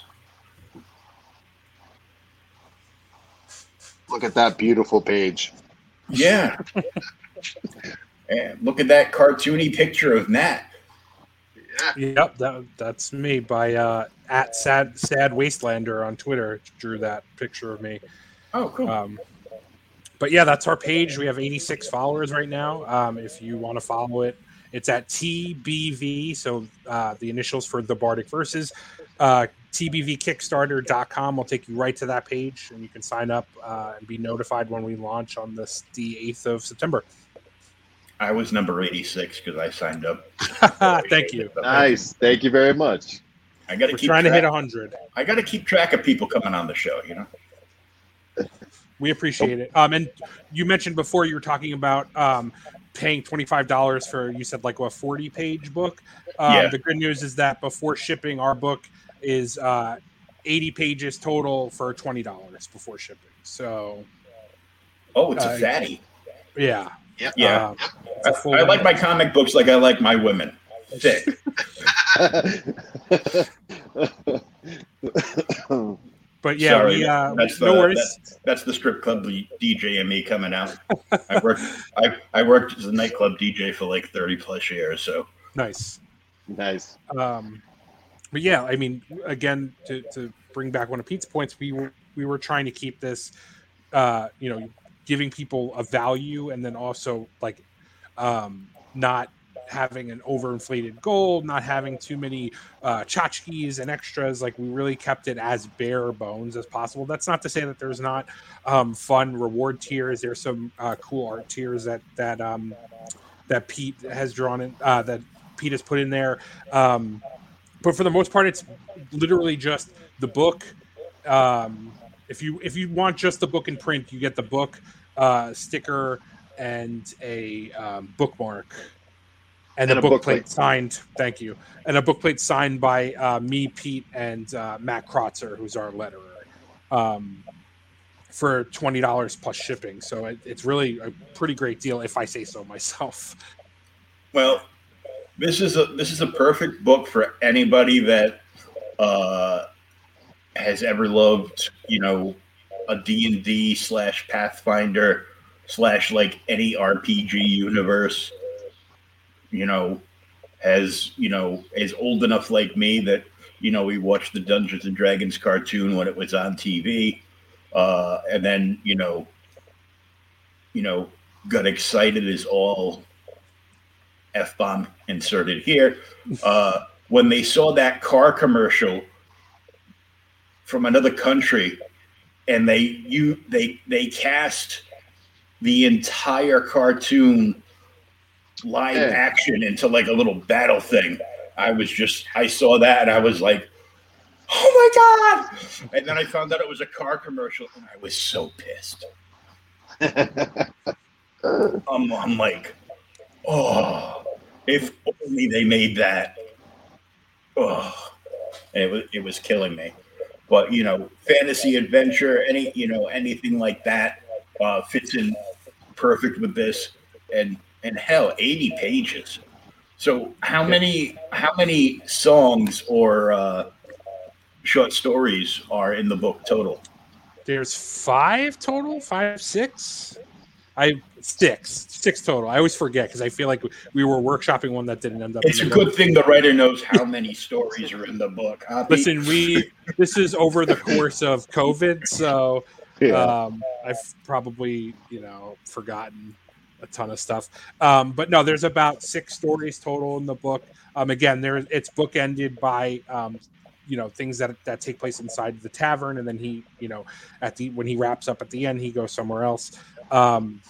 Look at that beautiful page. Yeah. and look at that cartoony picture of Matt. Yep, that, that's me by uh, at sad sad wastelander on Twitter. Drew that picture of me. Oh, cool. Um, but yeah, that's our page. We have 86 followers right now. Um, if you want to follow it, it's at TBV. So uh, the initials for the Bardic Verses. Uh, TBVKickstarter.com will take you right to that page, and you can sign up uh, and be notified when we launch on this the 8th of September. I was number 86 because I signed up. Thank you. Nice. Thank you very much. I got to We're keep trying to track, hit 100. I got to keep track of people coming on the show. You know. We appreciate it. Um, and you mentioned before you were talking about um, paying twenty five dollars for you said like a forty page book. Um, Yeah. The good news is that before shipping, our book is uh, eighty pages total for twenty dollars before shipping. So Oh, it's Uh, a fatty. yeah, Yeah. um, I, a full- I like my comic books like I like my women. Thick. but yeah, Sorry, we uh, that's no the, worries. That's, that's the strip club DJ and me coming out. I worked. I, I worked as a nightclub DJ for like thirty plus years. So Nice. nice. Um, but yeah, I mean, again, to, to bring back one of Pete's points, we were we were trying to keep this, uh, you know, giving people a value, and then also like, um, not having an overinflated goal, not having too many uh, tchotchkes and extras. Like we really kept it as bare bones as possible. That's not to say that there's not um, fun reward tiers. There's some uh, cool art tiers that that um, that Pete has drawn in uh, that Pete has put in there. Um, but for the most part, it's literally just the book. Um, if you if you want just the book in print, you get the book, uh, sticker, and a um, bookmark, and, And a a book bookplate. plate signed. Thank you, and a book plate signed by uh, me, Pete, and uh, Matt Krotzer, who's our letterer. Um, for twenty dollars plus shipping, so it, it's really a pretty great deal, if I say so myself. well, this is a this is a perfect book for anybody that uh, has ever loved you know a D and D slash Pathfinder slash like any RPG universe. You know, has you know is old enough like me that you know we watched the Dungeons and Dragons cartoon when it was on TV, uh, and then you know, you know, got excited as all f bomb inserted here uh, when they saw that car commercial from another country, and they you they they cast the entire cartoon live Yeah. action into like a little battle thing. I was just I saw that and I was like, oh my god! And then I found out it was a car commercial, and I was so pissed. I'm, um, I'm like, oh, if only they made that. Oh, it was it was killing me. But you know, fantasy adventure, any you know anything like that uh, fits in perfect with this. And and hell, eighty pages. So how many how many songs or uh, short stories are in the book total? There's five total, five, six. I six, six total. I always forget because I feel like we were workshopping one that didn't end up. It's a good book. thing the writer knows how many stories are in the book. huh, Listen, we this is over the course of COVID, so Yeah. um, I've probably you know forgotten a ton of stuff. Um, but no, there's about six stories total in the book. Um, again, there it's bookended by um, you know things that that take place inside the tavern, and then he you know at the when he wraps up at the end, he goes somewhere else. Um,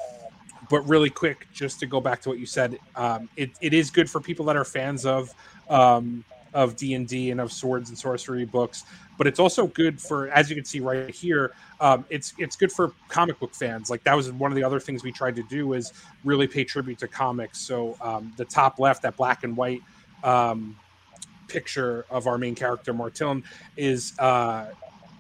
but really quick, just to go back to what you said, um, it, it is good for people that are fans of um, of D and D and of swords and sorcery books. But it's also good for, as you can see right here, um, it's it's good for comic book fans. Like that was one of the other things we tried to do is really pay tribute to comics. So um, the top left, that black and white um, picture of our main character Martillon is uh,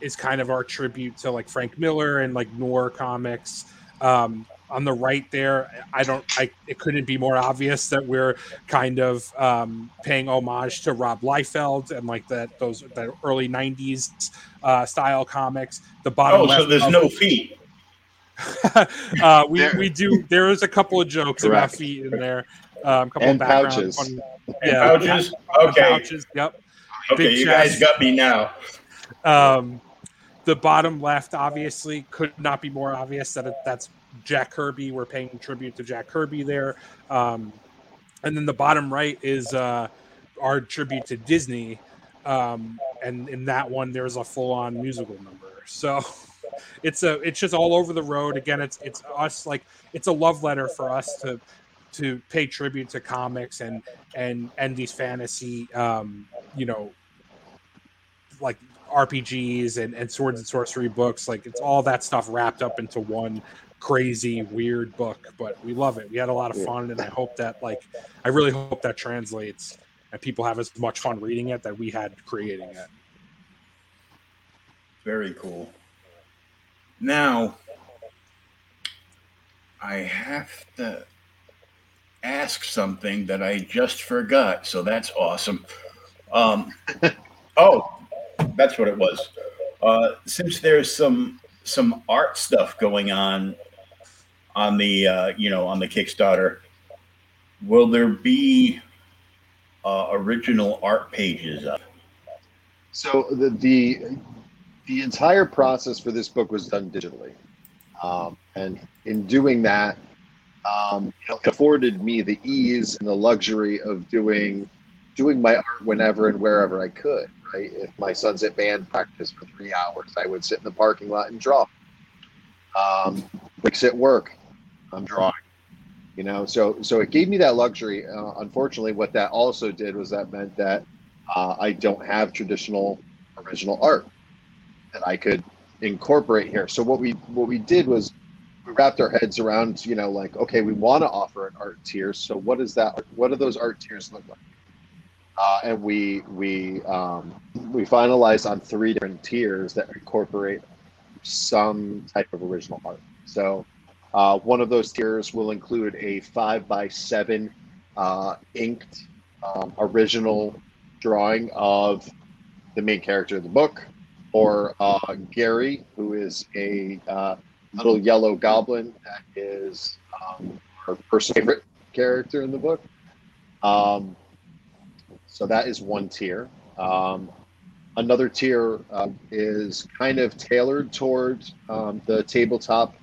is kind of our tribute to like Frank Miller and like Noir comics. Um, on the right there, I don't, I it couldn't be more obvious that we're kind of um, paying homage to Rob Liefeld and like that those that early '90s uh, style comics. The bottom oh, left, so there's of- no feet. uh, we, There- we do. There is a couple of jokes about feet in there. Um, a couple And of background pouches. funny- And pouches. Okay, pouches. Yep. okay, big you guys got me now. Um, the bottom left, obviously, could not be more obvious that it, that's Jack Kirby. We're paying tribute to Jack Kirby there. Um, and then the bottom right is uh, our tribute to Disney. Um, and in that one, there's a full-on musical number. So it's a it's just all over the road. Again, it's it's us like it's a love letter for us to to pay tribute to comics and and and these fantasy um, you know like RPGs and, and swords and sorcery books. Like it's all that stuff wrapped up into one crazy weird book. But we love it. We had a lot of fun, and I hope that like I really hope that translates and people have as much fun reading it that we had creating it. Very cool. Now, I have to ask something that I just forgot, so that's awesome. Um, oh, that's what it was. Uh, since there's some some art stuff going on on the uh, you know on the Kickstarter, will there be uh, original art pages up? So the, the the entire process for this book was done digitally, um, and in doing that, um, it afforded me the ease and the luxury of doing doing my art whenever and wherever I could. Right, if my son's at band practice for three hours, I would sit in the parking lot and draw. Um, at work, I'm drawing. You know, so so it gave me that luxury. Uh, unfortunately, what that also did was that meant that uh, I don't have traditional original art that I could incorporate here. So what we what we did was we wrapped our heads around, you know, like okay, we want to offer an art tier. So what is that? What do those art tiers look like? Uh, and we we um, we finalized on three different tiers that incorporate some type of original art. So uh, one of those tiers will include a five by seven uh, inked um, original drawing of the main character of the book or uh, Gary, who is a uh, little yellow goblin that is um, our first favorite character in the book. Um, so that is one tier. Um, another tier uh, is kind of tailored towards um, the tabletop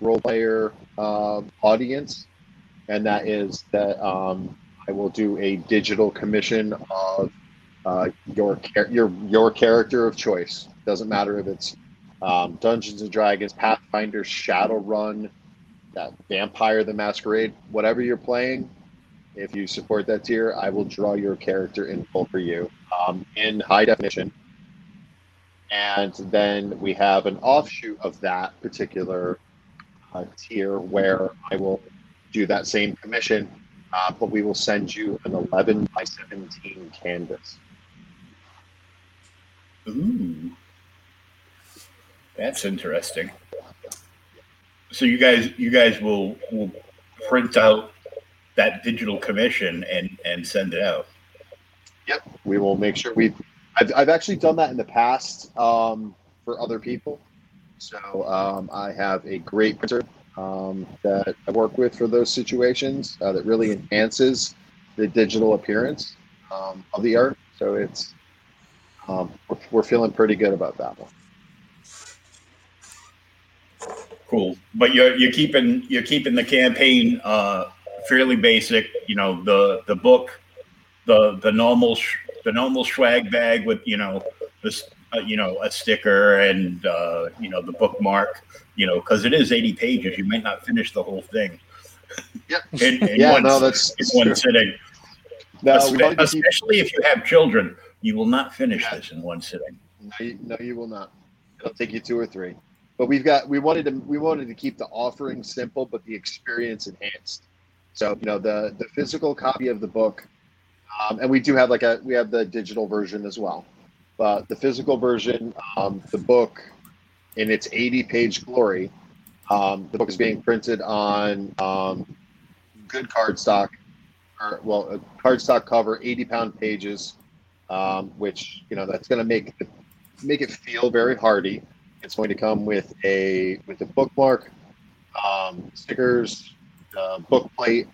role player uh, audience, and that is that um, I will do a digital commission of uh, your your your character of choice. Doesn't matter if it's um, Dungeons and Dragons, Pathfinder, Shadowrun, that Vampire the Masquerade, whatever you're playing. If you support that tier, I will draw your character in full for you um, in high definition. And then we have an offshoot of that particular uh, tier where I will do that same commission, uh, but we will send you an 11 by 17 canvas. Ooh. That's interesting. So you guys, you guys will will print out that digital commission and and send it out. Yep, we will make sure we. I've I've actually done that in the past um, for other people. So um, I have a great printer um, that I work with for those situations uh, that really enhances the digital appearance um, of the art. So it's um, we're, we're feeling pretty good about that one. Cool, but you're you're keeping you're keeping the campaign uh, fairly basic. You know the the book, the the normal sh- the normal swag bag with you know this uh, you know a sticker and uh, you know the bookmark. You know because it is eighty pages. You might not finish the whole thing. Yep. in, in Yeah, one, no, that's- in that's one true. sitting. No, Espe- we wanted keep- especially if you have children, you will not finish this in one sitting. No you, no, you will not. It'll take you two or three. But we've got we wanted to we wanted to keep the offering simple, but the experience enhanced. So you know the the physical copy of the book, um, and we do have like a we have the digital version as well. But the physical version, um, the book, in its 80 page glory, um, the book is being printed on um, good cardstock, or well, cardstock cover, 80 pound pages, um, which you know that's going to make it, make it feel very hardy. It's going to come with a with a bookmark, um, stickers, uh, book plate.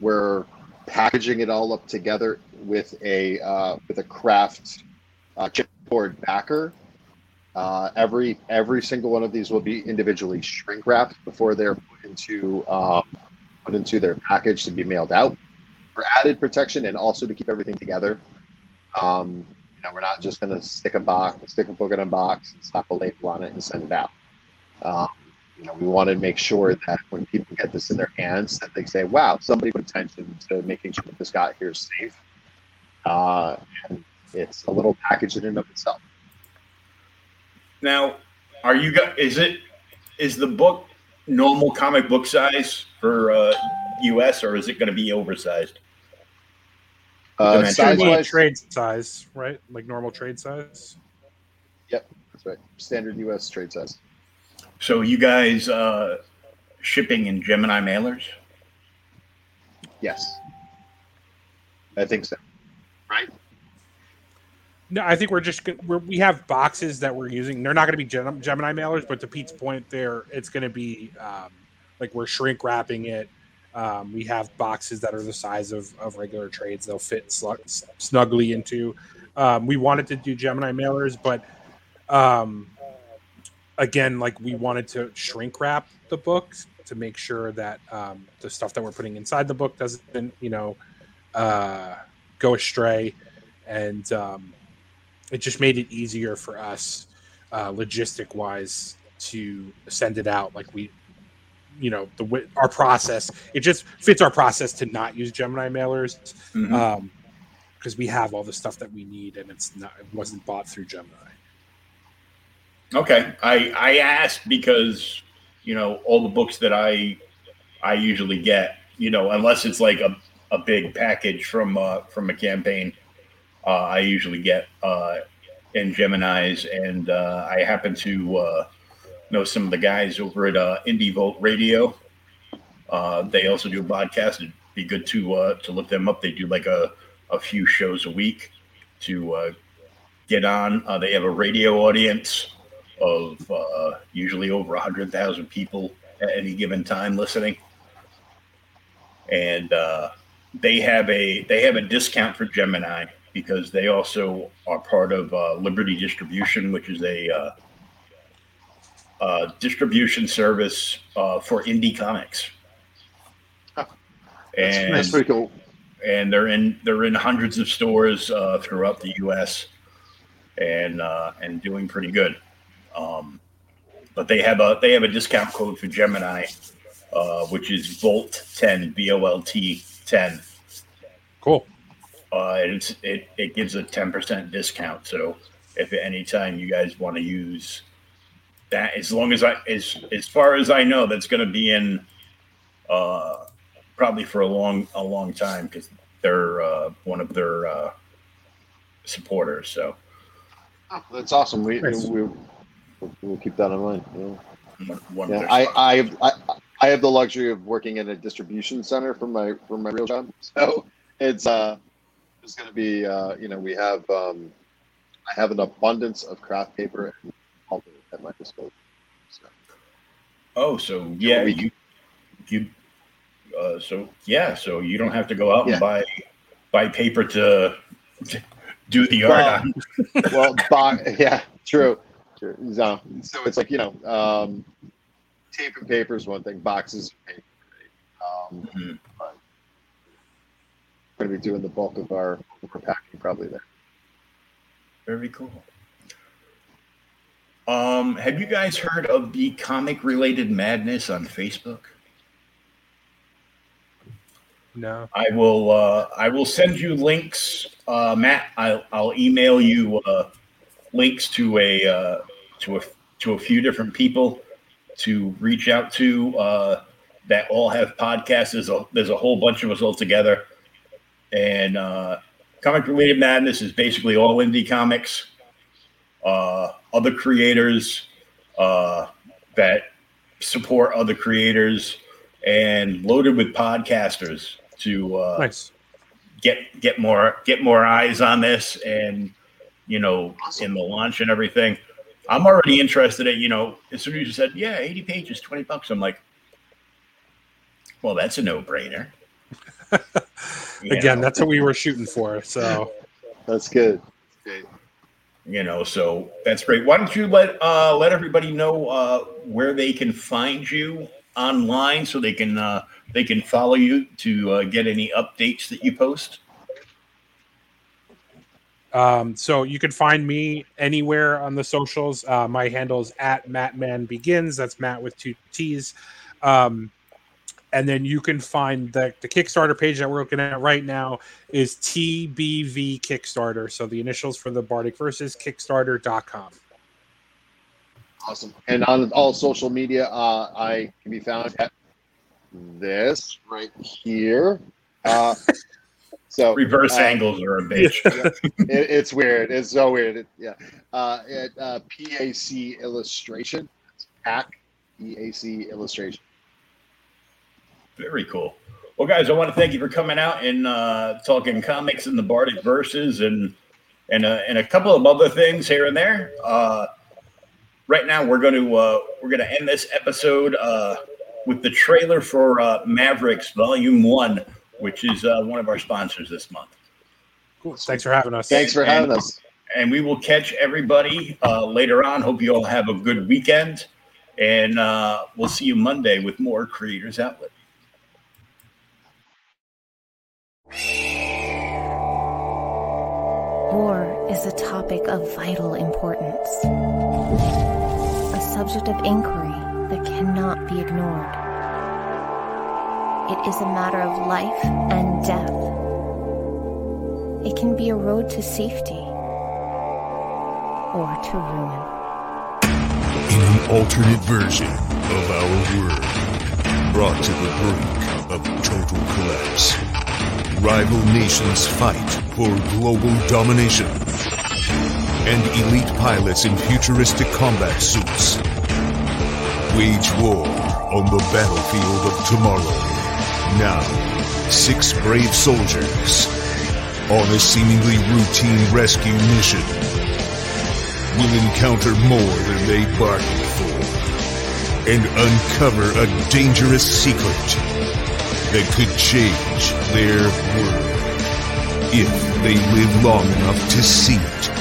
We're packaging it all up together with a uh, with a craft uh, chipboard backer. Uh, every every single one of these will be individually shrink wrapped before they're put into um, put into their package to be mailed out for added protection and also to keep everything together. Um, you know, we're not just going to stick a box, stick a book in a box, and slap a label on it and send it out. Um, you know, we want to make sure that when people get this in their hands, that they say, "Wow, somebody put attention to making sure that this got here safe." Uh, and it's a little package in and of itself. Now, are you guys? Is it is the book normal comic book size for uh, U.S. or is it going to be oversized? Uh, size Trade- wise, trade size, right? Like normal trade size. yep, that's right. Standard U.S. trade size. So you guys uh, shipping in Gemini mailers? Yes, I think so. Right. No, I think we're just we're, we have boxes that we're using. They're not going to be Gem- Gemini mailers, but to Pete's point, there it's going to be um, like we're shrink wrapping it. Um, we have boxes that are the size of, of regular trades. They'll fit slu- snugly into. Um, we wanted to do Gemini mailers, but um, again, like we wanted to shrink wrap the books to make sure that um, the stuff that we're putting inside the book doesn't, you know, uh, go astray. And um, it just made it easier for us, uh, logistic wise, to send it out. Like we, you know, the our process. It just fits our process to not use Gemini mailers Mhm. um, because we have all the stuff that we need, and it's not it wasn't bought through Gemini. Okay, I I asked because you know all the books that I I usually get, you know, unless it's like a, a big package from uh, from a campaign, uh, I usually get uh, in Gemini's, and uh, I happen to uh, know some of the guys over at uh, Indie Volt Radio. Uh, they also do a podcast. It'd be good to uh, to look them up. They do like a, a few shows a week to uh, get on. Uh, they have a radio audience of uh, usually over 100,000 people at any given time listening. And uh, they have a they have a discount for Gemini because they also are part of uh, Liberty Distribution, which is a uh, uh, distribution service uh, for indie comics. That's, And that's pretty cool. and they're in they're in hundreds of stores uh, throughout the U.S. and uh, and doing pretty good. Um, but they have a they have a discount code for Gemini, uh, which is Volt ten V O L T ten. Cool. Uh, it's it it gives a ten percent discount. So if at any time you guys want to use that, as long as I as as far as I know, that's going to be in uh, probably for a long a long time because they're uh, one of their uh, supporters. So Oh, that's awesome. We, Nice. we we'll keep that in mind. Yeah. one, Yeah, of I, sponsors. I, I, I have the luxury of working in a distribution center for my for my real job, so it's uh, it's going to be uh, you know, we have um, I have an abundance of craft paper and at my disposal. So, oh, so yeah, you you uh, so yeah, so you don't have to go out Yeah. and buy buy paper to, to do the art Well, on. well, bo- yeah, true, true. So, so it's like you know, um, tape and paper is one thing, boxes of paper. right? Um, Mhm. but we're going to be doing the bulk of our, of our packing probably there. Very cool. Um, have you guys heard of the comic related madness on Facebook? No. I will. Uh, I will send you links, uh, Matt. I'll, I'll email you uh, links to a uh, to a to a few different people to reach out to uh, that all have podcasts. There's a there's a whole bunch of us all together, and uh, comic related madness is basically all indie comics, uh, other creators uh, that support other creators, and loaded with podcasters to uh, Nice. get get more get more eyes on this and you know in the launch and everything i'm already interested in you know as soon as you said yeah 80 pages 20 bucks i'm like well that's a no-brainer Again, know, that's what we were shooting for. So That's good. you know so that's great why don't you let uh let everybody know uh where they can find you online so they can uh, they can follow you to uh, get any updates that you post? Um, so you can find me anywhere on the socials. Uh, my handle is at Mattman Begins. That's Matt with two T's. Um, and then you can find the, the Kickstarter page that we're looking at right now is TBV Kickstarter. So the initials for the Bardic Verses Kickstarter.com. Awesome. And on all social media, uh, I can be found at this right here. Uh, so Reverse uh, angles are a bitch. it, it's weird. It's so weird. It, yeah. Uh, at uh, PAC Illustration. It's PAC PAC Illustration. Very cool. Well, guys, I want to thank you for coming out and uh, talking comics and the Bardic verses and and uh, and a couple of other things here and there. Uh, right now, we're going to uh, we're going to end this episode uh, with the trailer for uh, Mavericks Volume One, which is uh, one of our sponsors this month. Cool. Thanks for having us. Thanks for having And- us. And we will catch everybody uh, later on. Hope you all have a good weekend, and uh, we'll see you Monday with more Creators Outlet. War is a topic of vital importance, a subject of inquiry that cannot be ignored. It is a matter of life and death. It can be a road to safety or to ruin. in an alternate version of our world, brought to the brink of total collapse. Rival nations fight for global domination, and elite pilots in futuristic combat suits wage war on the battlefield of tomorrow. Now, six brave soldiers on a seemingly routine rescue mission will encounter more than they bargained for and uncover a dangerous secret that could change their world if they live long enough to see it.